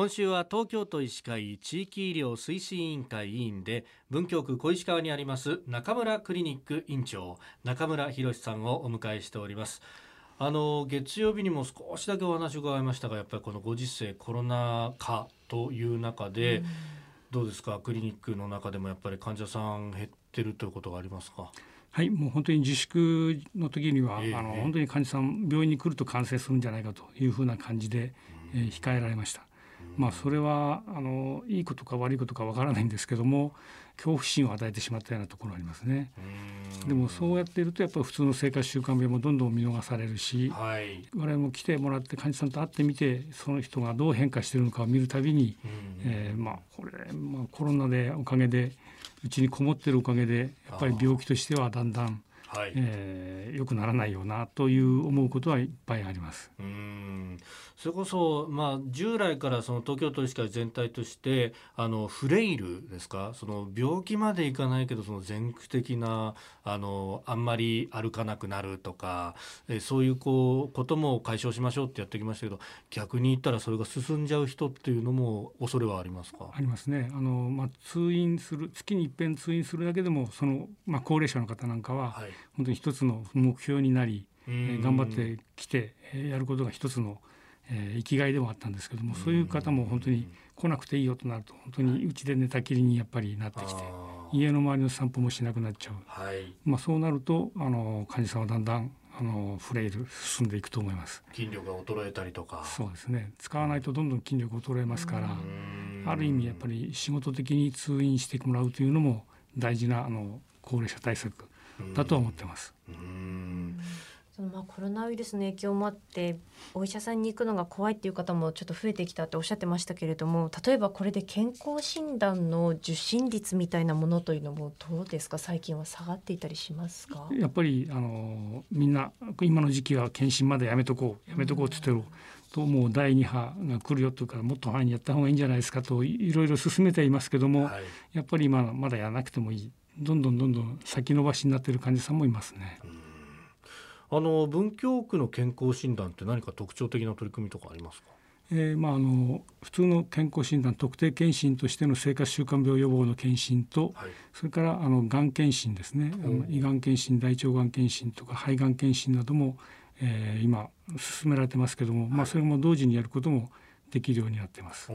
今週は東京都医師会地域医療推進委員会委員で文京区小石川にあります中村クリニック院長中村博さんをお迎えしております。あの月曜日にも少しだけお話を伺いましたがやっぱりこのご時世コロナ禍という中で、うん、どうですか？クリニックの中でもやっぱり患者さん減ってるということがありますか？はい、もう本当に自粛の時には、えー、あの本当に患者さん病院に来ると感染するんじゃないかというふうな感じで、えー、控えられました。まあ、それはあのいいことか悪いことかわからないんですけども恐怖心を与えてしまったようなところありますね。でもそうやっているとやっぱり普通の生活習慣病もどんどん見逃されるし、はい、我々も来てもらって患者さんと会ってみてその人がどう変化しているのかを見るたびに、えー、まあこれ、まあ、コロナでおかげでうちにこもってるおかげでやっぱり病気としてはだんだんはい、えー、よくならないよなという思うことはいっぱいあります。うんそれこそ、まあ、従来からその東京都医師会全体としてあのフレイルですか？その病気までいかないけどその全区的なあのあんまり歩かなくなるとか、えー、そういうこうことも解消しましょうってやってきましたけど逆に言ったらそれが進んじゃう人っていうのも恐れはありますか？ありますね。あの、まあ、通院する月に一遍通院するだけでもその、まあ、高齢者の方なんかは、はい。本当に一つの目標になり、えー、頑張ってきて、えー、やることが一つの、えー、生きがいでもあったんですけどもそういう方も本当に来なくていいよとなると本当にうちで寝たきりにやっぱりなってきて家の周りの散歩もしなくなっちゃう、はい、まあ、そうなるとあの患者さんはだんだんあのフレイル進んでいくと思います。筋力が衰えたりとか。そうですね。使わないとどんどん筋力衰えますからある意味やっぱり仕事的に通院してもらうというのも大事なあの高齢者対策だと思ってます。そのまあコロナウイルスの影響もあってお医者さんに行くのが怖いっていう方もちょっと増えてきたっておっしゃってましたけれども例えばこれで健康診断の受診率みたいなものというのもどうですか？最近は下がっていたりしますか？やっぱりあのみんな今の時期は検診までやめとこうやめとこうって言ってる、ともう第2波が来るよというからもっと早にやった方がいいんじゃないですかといろいろ進めていますけども、はい、やっぱり今まだやらなくてもいい。どんどんどんどん先延ばしになっている患者さんもいますね。あの文京区の健康診断って何か特徴的な取り組みとかありますか？えー、まああの普通の健康診断特定健診としての生活習慣病予防の検診と、はい、それからあのがん検診ですね、あの胃がん検診大腸がん検診とか肺がん検診なども、えー、今進められてますけども、はい、まあそれも同時にやることもできるようになってます。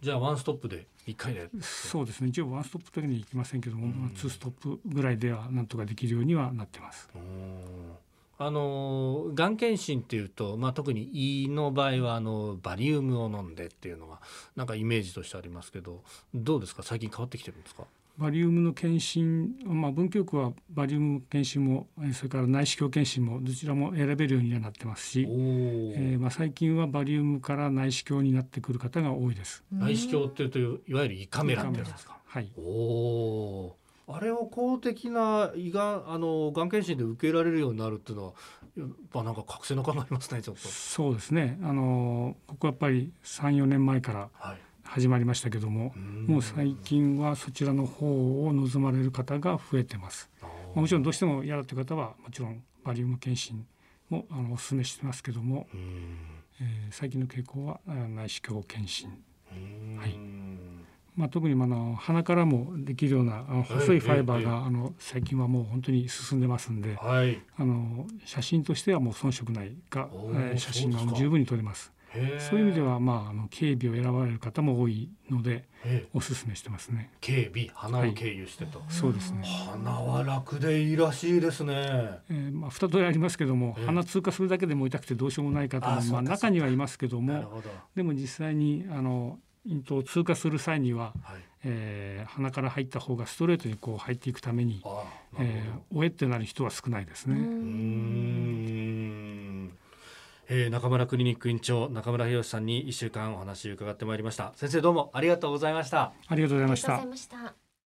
じゃあワンストップで一回で。そうですね。一応ワンストップだけにいきませんけども、まあツーストップぐらいではなんとかできるようにはなってます。あのがん検診っていうと、まあ、特に胃の場合はあのバリウムを飲んでっていうのがなんかイメージとしてありますけどどうですか？最近変わってきてるんですか？バリウムの検診、まあ、文京区はバリウム検診もそれから内視鏡検診もどちらも選べるようにはなってますし、えー、まあ、最近はバリウムから内視鏡になってくる方が多いです。内視鏡っていうといわゆる胃カメラってやつですか？はい。おあれを公的な胃があのがん検診で受けられるようになるっていうのはやっぱなんか覚醒の感がありますねちょっと。そうですね。あのここやっぱり三四年前から。はい始まりましたけどももう最近はそちらの方を望まれる方が増えてます。もちろんどうしても嫌だという方はもちろんバリウム検診もあのお勧めしてますけども、えー、最近の傾向は内視鏡検診。はいまあ、特にあの鼻からもできるような細いファイバーがあの最近はもう本当に進んでますんで、はい、あの写真としてはもう遜色ないが、えー、写真が十分に撮れます。そういう意味では、まあ、あの警備を選ばれる方も多いのでお勧めしてますね。警備鼻を経由してと、はい、そうですね。鼻は楽でいいらしいですね、えー、まあ、二通りありますけども、鼻通過するだけでも痛くてどうしようもない方もまあ、中にはいますけどもでも実際にあの咽頭を通過する際には、はい、えー、鼻から入った方がストレートにこう入っていくために、えー、おえってなる人は少ないですね。えー、中村クリニック院長中村博さんに1週間お話を伺ってまいりました。先生どうもありがとうございました。ありがとうございました